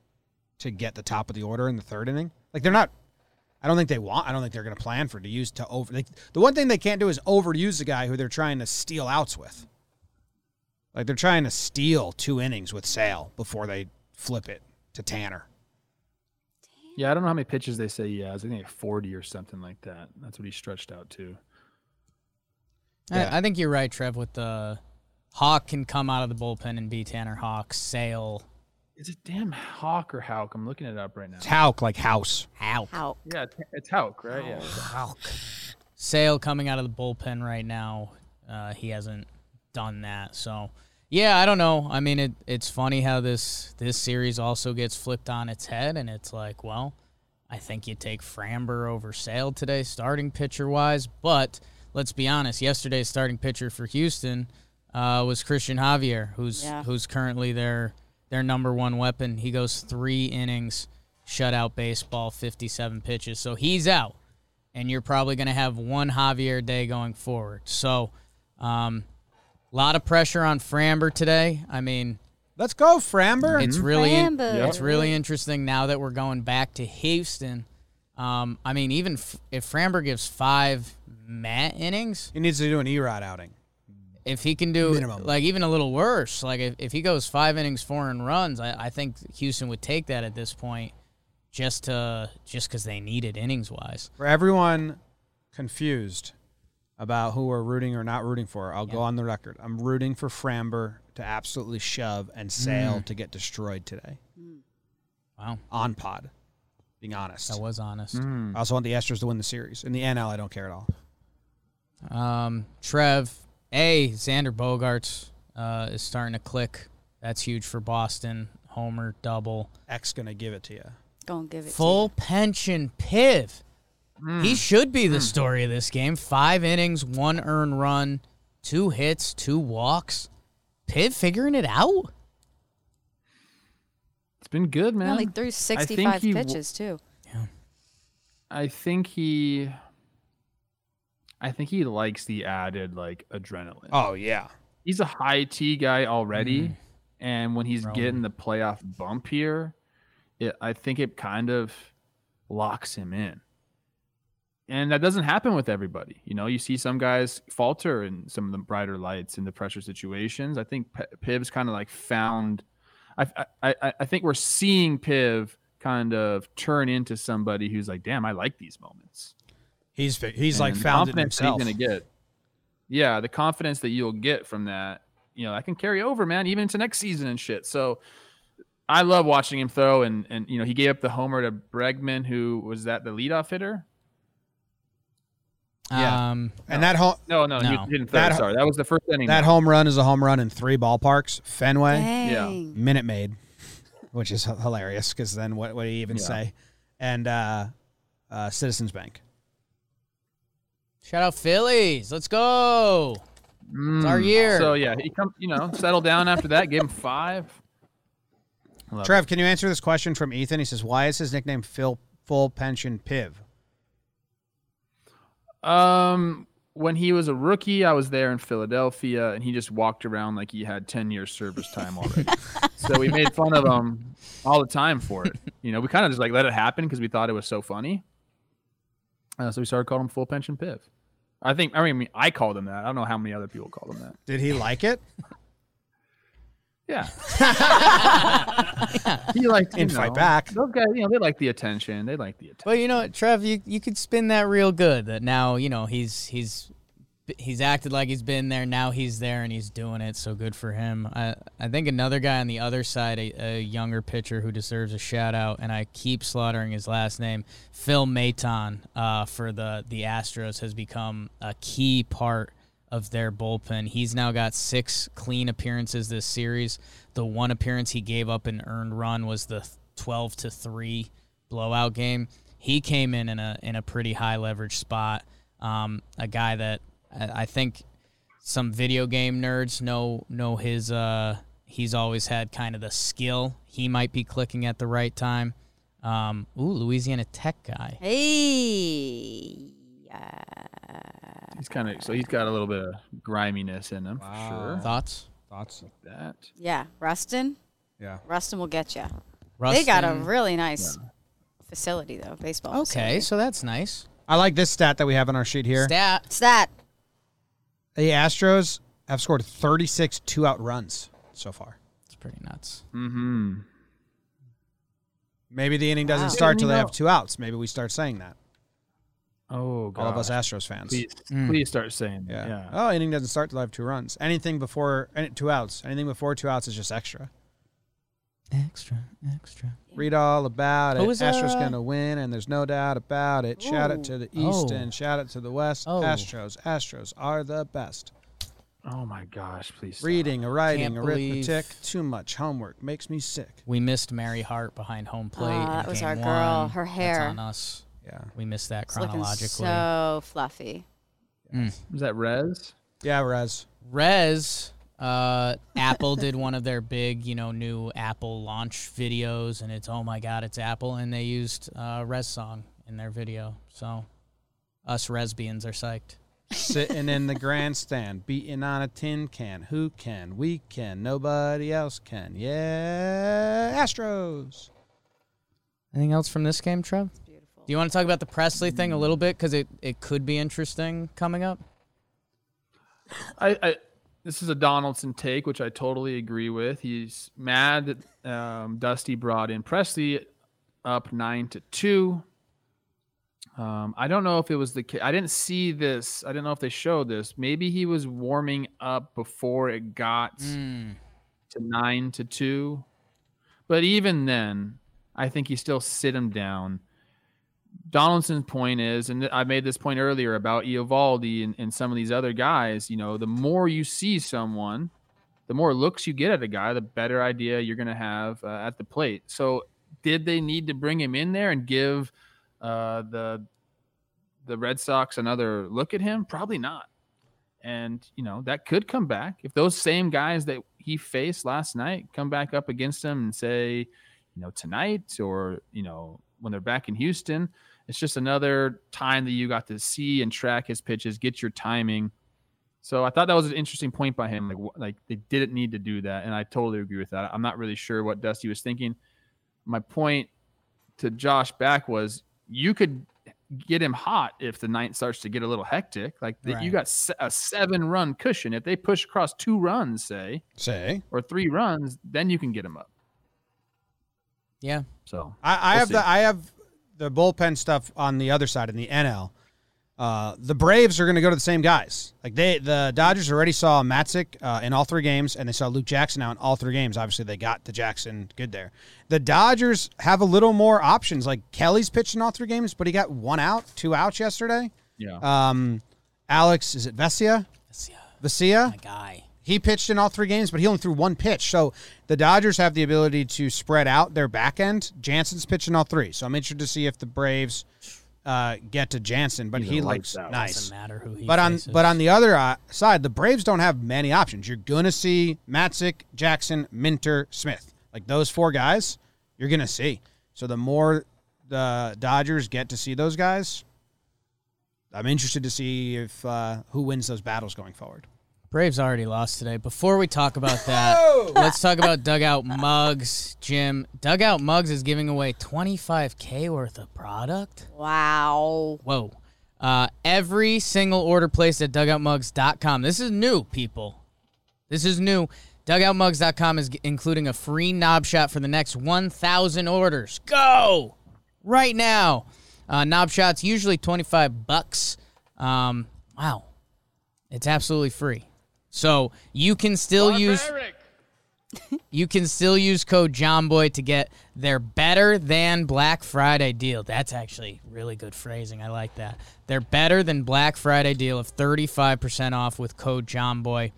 to get the top of the order in the third inning. Like they're not. I don't think they want. I don't think they're going to plan for to use to over. Like, the one thing they can't do is overuse the guy who they're trying to steal outs with. Like they're trying to steal two innings with Sale before they flip it to Tanner. Yeah, I don't know how many pitches they say he has. I think like forty or something like that. That's what he stretched out to. Yeah. I, I think you're right, Trev. With the Hawk can come out of the bullpen and be Tanner Hawk. Sale Is it damn Hawk or Houck? I'm looking it up right now. It's Houck, like house. How? How? Yeah, it's, it's Houck, right? Yeah. Houck. Sale coming out of the bullpen right now. Uh, he hasn't done that. So, yeah, I don't know. I mean, it, it's funny how this this series also gets flipped on its head, and it's like, well, I think you take Framber over Sale today, starting pitcher wise. But let's be honest, yesterday's starting pitcher for Houston uh, was Christian Javier, who's Yeah. who's currently their their number one weapon. He goes three innings, shutout baseball, fifty seven pitches, so he's out and you're probably going to have one Javier day going forward. So, um, a lot of pressure on Framber today. I mean, Let's go, Framber. it's really in- Framber. it's really interesting now that we're going back to Houston. Um, I mean, even f- if Framber gives five mat innings, he needs to do an Erod outing. if he can do Minimum. like even a little worse, like if, if he goes five innings, four and runs, I, I think Houston would take that at this point, just to just because they need it innings wise. For everyone confused about who we're rooting or not rooting for, I'll go on the record. I'm rooting for Framber to absolutely shove and Sale to get destroyed today Wow, on pod. Being honest, that was honest. Mm. I also want the Astros to win the series. In the NL, I don't care at all. Um, Trev, A, Xander Bogaerts uh, is starting to click. That's huge for Boston. Homer, double. X gonna give it to you. Go and give it Full pension Piv. He should be the story of this game. Five innings, one earned run, two hits, two walks. Piv figuring it out. It's been good, to you. He man. only threw 65 he w- pitches, too. I think he. I think he likes the added like adrenaline. Oh yeah, He's a high T guy already, Mm. and when he's Rolling. getting the playoff bump here, it, I think it kind of locks him in. And that doesn't happen with everybody. You know, you see some guys falter in some of the brighter lights in the pressure situations. I think Piv's kind of like found. I, I I I think we're seeing Piv kind of turn into somebody who's like, damn, I like these moments. he's he's like And the found confidence himself. He's gonna get. Yeah, the confidence that you'll get from that, you know, that can carry over, man, even into next season and shit. So I love watching him throw, and and you know, he gave up the homer to Bregman, who was that the leadoff hitter? Yeah. Um, and that home No, no, No. he didn't throw. That- sorry, that was the first inning. that home run is a home run in three ballparks: Fenway, Dang. Minute Maid, which is hilarious because then what what do you even Yeah. say? And uh, uh, Citizens Bank. shout out Phillies. Let's go. Mm. our year. So yeah, he come, you know, settled down after that, gave him five. Love it. Trev, can you answer this question from Ethan? He says, "Why is his nickname Phil Full Pension Piv?" Um, when he was a rookie, I was there in Philadelphia, and he just walked around like he had ten years service time already. so we made fun of him all the time for it. You know, we kind of just like let it happen because we thought it was so funny. Uh, so we started calling him Full Pension Piv. I think I mean I called him that. I don't know how many other people called him that. Did he like it? Yeah. he liked you Didn't fight back. Those guys, you know, they like the attention. They like the attention. But you know, what, Trev, you you could spin that real good. That now you know he's he's he's acted like he's been there. Now he's there and he's doing it. So good for him. I I think another guy on the other side, a, a younger pitcher who deserves a shout out, and I keep slaughtering his last name, Phil Maton, uh, for the the Astros has become a key part of their bullpen. He's now got six clean appearances this series. The one appearance he gave up an earned run was the 12 to 3 blowout game. He came in in a in a pretty high leverage spot. Um, a guy that I, think some video game nerds know know his uh he's always had kind of the skill. He might be clicking at the right time. Um, ooh, Louisiana Tech guy. Hey. He's kind of so he's got a little bit of griminess in him for sure. Thoughts? Thoughts? Like that Yeah, Ruston. Yeah. Ruston will get you. They got a really nice facility, though, baseball. Okay, facility. so that's nice. I like this stat that we have on our sheet here. Stat. Stat. The Astros have scored 36 two-out runs so far. It's pretty nuts. Mm-hmm. Maybe the inning doesn't Wow. start till they have two outs. Maybe we start saying that. Oh, God. All of us Astros fans. Please, Mm. please start saying Yeah. Yeah. Oh, inning doesn't start till I have two runs. Anything before two outs. Anything before two outs is just extra. Extra, extra. Read all about it. Who was, Astros uh, gonna win, and there's no doubt about it. Shout it to the east Oh. and shout it to the west. Oh. Astros, Astros are the best. Oh my gosh, please. stop. Reading, writing, Can't arithmetic, believe- too much homework makes me sick. We missed Mary Hart behind home plate. In that was our game girl. one. Her That's hair. on us. Yeah, We missed that It's looking chronologically. so fluffy. Is that Rez? yeah, Rez. Rez, uh, Apple did one of their big, you know, new Apple launch videos, and it's oh my god, it's Apple, and they used uh, Rez song in their video. So, us Resbians are psyched. Sitting in the grandstand, beating on a tin can. Who can? We can. Nobody else can. Yeah, Astros. Anything else from this game, Trev? Do you want to talk about the Pressly thing a little bit because it, it could be interesting coming up? I, I this is a Donaldson take, which I totally agree with. He's mad that um, Dusty brought in Pressly up nine to two. Um, I don't know if it was the I didn't see this. I didn't know if they showed this. Maybe he was warming up before it got Mm. to nine to two. But even then, I think you still sit him down. Donaldson's point is, and I made this point earlier about Eovaldi and, and some of these other guys, you know, the more you see someone, the more looks you get at a guy, the better idea you're going to have uh, at the plate. So, did they need to bring him in there and give uh, the the Red Sox another look at him? Probably not. And you know that could come back if those same guys that he faced last night come back up against him and say, you know, tonight or you know when they're back in Houston, it's just another time that you got to see and track his pitches, get your timing. So I thought that was an interesting point by him. Like, like they didn't need to do that, and I totally agree with that. I'm not really sure what Dusty was thinking. My point to Josh back was you could get him hot if the night starts to get a little hectic. Like that you got a seven run cushion. If they push across two runs, say, Say, or three runs, then you can get him up. Yeah. So I, I We'll have see. the I have the bullpen stuff on the other side in the NL. Uh, the Braves are going to go to the same guys. Like they, the Dodgers already saw Matzek uh, in all three games, and they saw Luke Jackson now in all three games. Obviously, they got the Jackson good there. The Dodgers have a little more options. Like Kelly's pitched in all three games, but he got one out, two outs yesterday. yeah, Um, Alex, is it Vesia? That's, yeah, Vesia? my guy. He pitched in all three games, but he only threw one pitch. So the Dodgers have the ability to spread out their back end. Jansen's pitching all three. So I'm interested to see if the Braves uh, get to Jansen, but He's he a looks out. nice. Doesn't matter who he But on faces. but on the other uh, side, the Braves don't have many options. You're gonna see Matzek, Jackson, Minter, Smith, like those four guys. You're gonna see. So the more the Dodgers get to see those guys, I'm interested to see if uh, who wins those battles going forward. Braves already lost today. Before we talk about that, let's talk about dugout mugs. Jim, dugout mugs is giving away 25k worth of product. Wow. Whoa. Uh, every single order placed at dugoutmugs.com. This is new, people. This is new. Dugoutmugs.com is g- including a free knob shot for the next 1,000 orders. Go right now. Uh, knob shots usually 25 bucks. Um, wow, it's absolutely free. So you can still use you can still use code JOMBOY to get their better than Black Friday deal. That's actually really good phrasing. I like that. They're better than Black Friday deal of 35% off with code JOMBOY.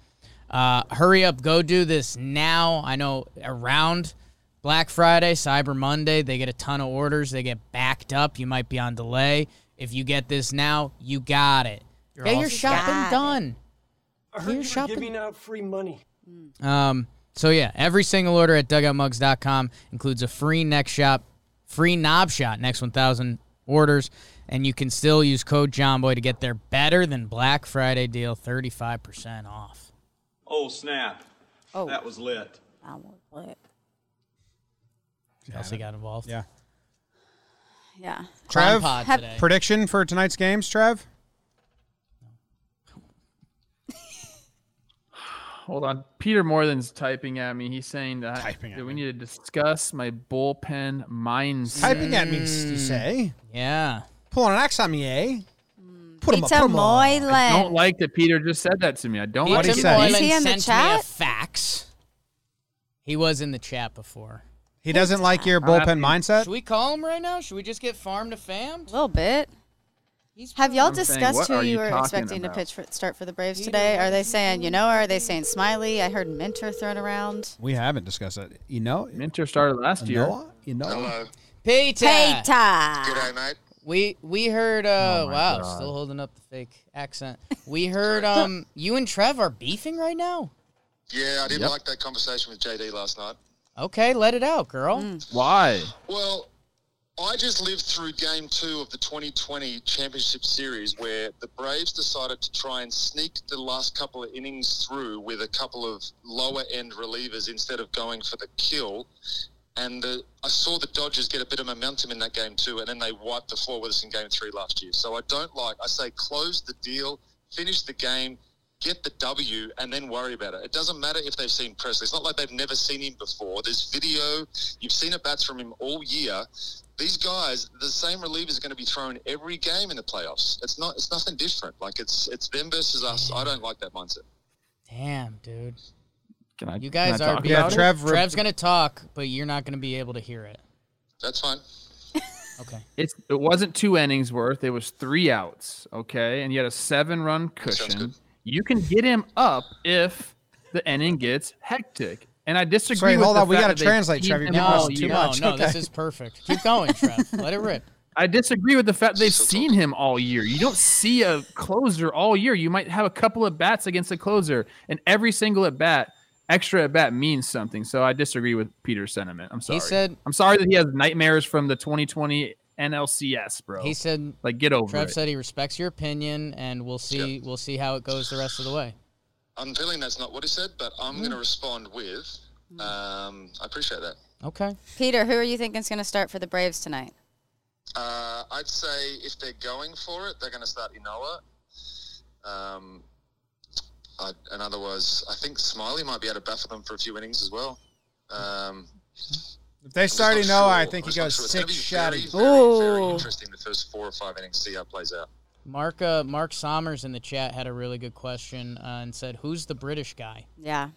Uh, hurry up, go do this now. I know around Black Friday, Cyber Monday, they get a ton of orders. They get backed up. You might be on delay. If you get this now, you got it. get your shopping done. it. Done. I heard you were shopping- giving out free money. Um, so yeah, every single order at dugoutmugs.com includes a free next shop, free knob shot next 1,000 orders, and you can still use code JOMBOY to get their better than Black Friday deal, 35% off. Oh snap! Oh. That was lit. I was lit. Kelsey got involved. Yeah. Yeah. Trev, Pod Have- today. prediction for tonight's games, Trev? Hold on. Peter Morthen's typing at me. He's saying that, Typing that we me. need to discuss my bullpen mindset. Typing at me, you say. Yeah. Pulling an axe on me, eh? Put 'em up, Pizza put 'em up. I don't like that Peter just said that to me. I don't Peter like he say? Moylan Is he in the sent me a chat? fax. He was in the chat before. He doesn't like your bullpen mindset. Should we call him right now? Should we just get Farm to Fame? A little bit. He's Have y'all I'm discussed what who you you were expecting about? to pitch for start for the Braves today? Are they saying you know? Or are they saying Smyly? I heard Minter thrown around. We haven't discussed it. You know, Minter started last year. You know, Hello. Peter. Peter. G'day, mate. We we heard uh Oh wow, God. still holding up the fake accent. We heard um you and Trev are beefing right now. Yeah, I didn't Yep. like that conversation with JD last night. Okay, let it out, girl. Why? Well, I just lived through game two of the 2020 Championship Series where the Braves decided to try and sneak the last couple of innings through with a couple of lower end relievers instead of going for the kill. And the, I saw the Dodgers get a bit of momentum in that game too, and then they wiped the floor with us in game three last year. So I don't like, I say close the deal, finish the game, get the W, and then worry about it. It doesn't matter if they've seen Pressly. It's not like they've never seen him before. There's video. You've seen at bats from him all year. These guys, the same relievers is going to be thrown every game in the playoffs. It's not. It's nothing different. Like it's it's them versus us. I don't like that mindset. Damn, dude. Can I? You can guys I are talk being Yeah. Trev- Trev's gonna talk, but you're not gonna be able to hear it. That's fine. Okay. It's it wasn't two innings worth. It was three outs. Okay, and you had a seven-run cushion. You can get him up if the inning gets hectic. And I disagree. Sorry, with hold the on, we fact gotta that they translate, feed Trevor. You're him giving us all too year. no, much. no, this Okay. is perfect. Keep going, Trev. Let it rip. I disagree with the fact they've seen him all year. You don't see a closer all year. You might have a couple of bats against a closer, and every single at bat, extra at bat means something. So I disagree with Peter's sentiment. I'm sorry. He said I'm sorry that he has nightmares from the 2020 NLCS, bro. he said like get over Trev it. Trev said he respects your opinion and we'll see we'll see how it goes the rest of the way. I'm feeling that's not what he said, but I'm Mm. going to respond with. Um, I appreciate that. Okay. Peter, who are you thinking is going to start for the Braves tonight? Uh, I'd say if they're going for it, they're going to start Ynoa. Um, I, and otherwise, I think Smyly might be able to baffle them for a few innings as well. Um, If they I'm start not Ynoa, I think I'm he goes sure. Six be very. Very, very Ooh. interesting the first four or five innings, see how it plays out. Mark uh, Mark Sommers in the chat had a really good question uh, and said, "Who's the British guy?" Yeah.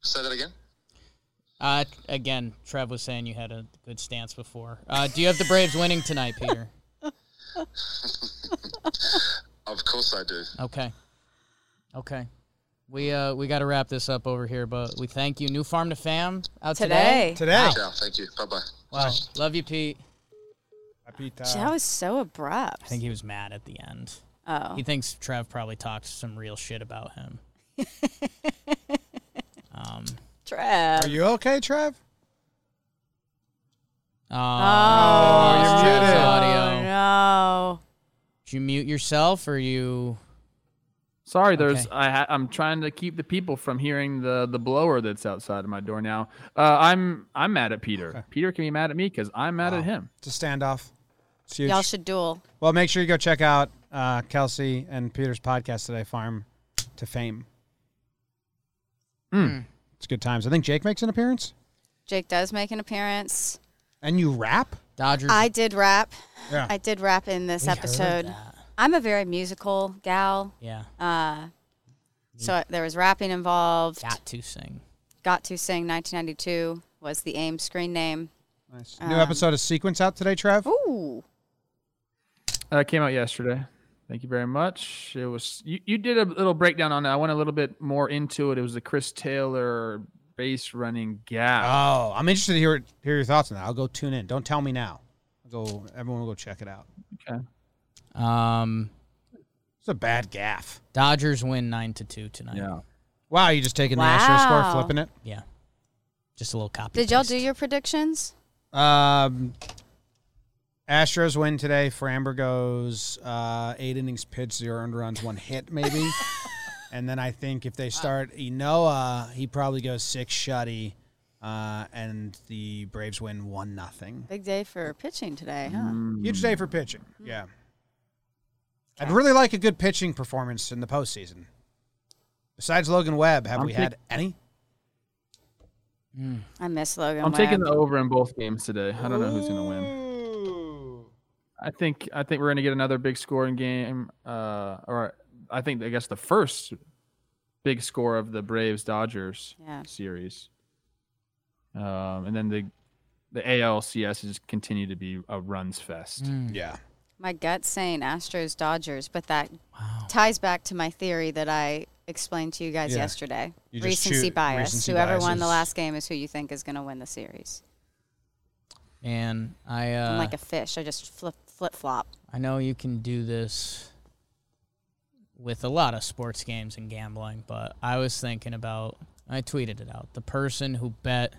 Say that again. Uh, again, Trev was saying you had a good stance before. Uh, do you have the Braves winning tonight, Peter? Of course I do. Okay. Okay. We uh we got to wrap this up over here, but we thank you. New Farm to Fame out today. Today. Today. Ciao. Thank you. Bye bye. Wow. Love you, Pete. That was so abrupt. I think he was mad at the end. oh. He thinks Trev probably talked some real shit about him. um. Trev. Are you okay, Trev? Oh, Oh, you're muted. audio. no. Did you mute yourself or you? Sorry, there's Okay. I ha- I'm trying to keep the people from hearing the the blower that's outside of my door now. Uh, I'm I'm mad at Peter. Peter can be mad at me because I'm mad Wow. at him. It's a standoff. It's huge. Y'all should duel. well, make sure you go check out uh, Kelsey and Peter's podcast today, Farm to Fame. Mm. It's good times. I think Jake makes an appearance. Jake does make an appearance. And you rap? Dodgers. I did rap. Yeah. I did rap in this We heard episode. that. I'm a very musical gal. Yeah. Uh, so there was rapping involved. Got to sing. Got to sing 1992 was the AIM screen name. Nice. New Um, episode of Sequence out today, Trev. Ooh. Uh, it came out yesterday. Thank you very much. It was you, you did a little breakdown on it. I went a little bit more into it. It was the Chris Taylor base running gap. Oh, I'm interested to hear hear your thoughts on that. I'll go tune in. Don't tell me now. I'll go. Everyone will go check it out. okay. Um, It's a bad gaff. Dodgers win nine to two tonight. Yeah. Wow, you just taking the Astros score, flipping it. Yeah. Just a little copy. Did y'all do your predictions? Um, Astros win today. Framber goes uh, eight innings pitched, zero earned runs, one hit maybe. and then I think if they start Ynoa, he probably goes six shutty, uh, and the Braves win one nothing. Big day for pitching today, huh? Mm. Huge day for pitching. Yeah. I'd really like a good pitching performance in the postseason. Besides Logan Webb, have I'm we pick- had any? I miss Logan. I'm taking the over in both games today. I don't know who's gonna win. I think I think we're gonna get another big scoring game. Uh, or I think I guess the first big score of the Braves Dodgers Yeah. series. Um, and then the the ALCS has continued to be a runs fest. Mm. Yeah. My gut's saying Astros Dodgers, but that ties back to my theory that I explained to you guys Yeah. yesterday. You recency choose- bias. recency Whoever won the last game is who you think is going to win the series. And I uh, I'm like a fish. I just flip flip flop. I know you can do this with a lot of sports games and gambling, but I was thinking about I tweeted it out. The person who bet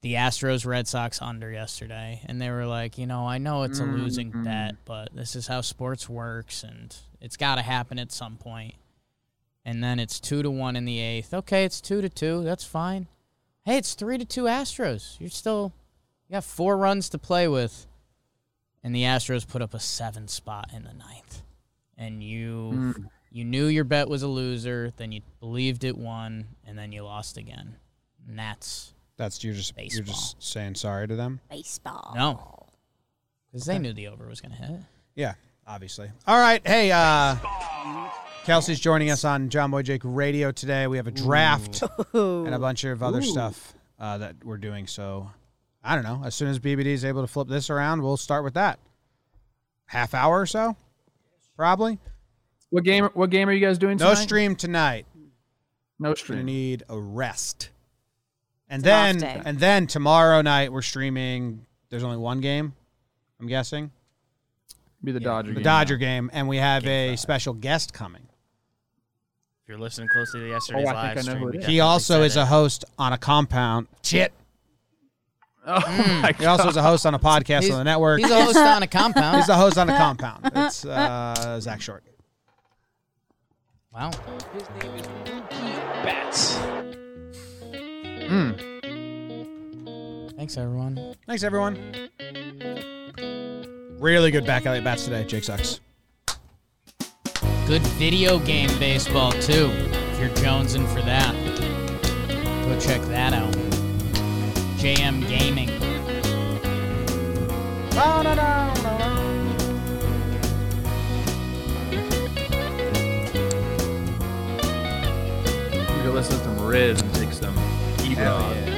the Astros Red Sox under yesterday and they were like, "You know, I know it's a losing Mhm. bet, but this is how sports works and it's got to happen at some point." And then it's 2 to 1 in the 8th. Okay, it's 2 to 2. That's fine. Hey, it's 3 to 2 Astros. You're still you got 4 runs to play with and the Astros put up a seven spot in the ninth, and you Mm. you knew your bet was a loser, then you believed it won, and then you lost again. And that's That's you're just you're just saying sorry to them. Baseball. no, because they knew the over was going to hit. Yeah, obviously. All right. Hey, uh Kelsey's joining us on Jomboy Jake Radio today. We have a draft and a bunch of other stuff uh, that we're doing. So I don't know. As soon as BBD is able to flip this around, we'll start with that. Half hour or so, probably. What game? What game are you guys doing? No stream tonight. No Gonna stream. need a rest. And It's then day. and then tomorrow night we're streaming. There's only one game. I'm guessing Be the Dodger. Game. The game Dodger now. game, and we have a special guest coming. If you're listening closely to yesterday's Oh, live stream, who it we is. He also is it. a host on a compound. Shit. Oh my He also is a host on a podcast He's- on the network. He's a host on a compound. He's a host on a compound. It's uh, Zach Short. wow. His name is Mookie Betts. Mm. Thanks everyone. Thanks, everyone. Really good back alley bats today. Jake sucks. Good video game baseball too. If you're jonesing for that, go check that out. JM Gaming. We go listen to some Riz and take some E-Rod.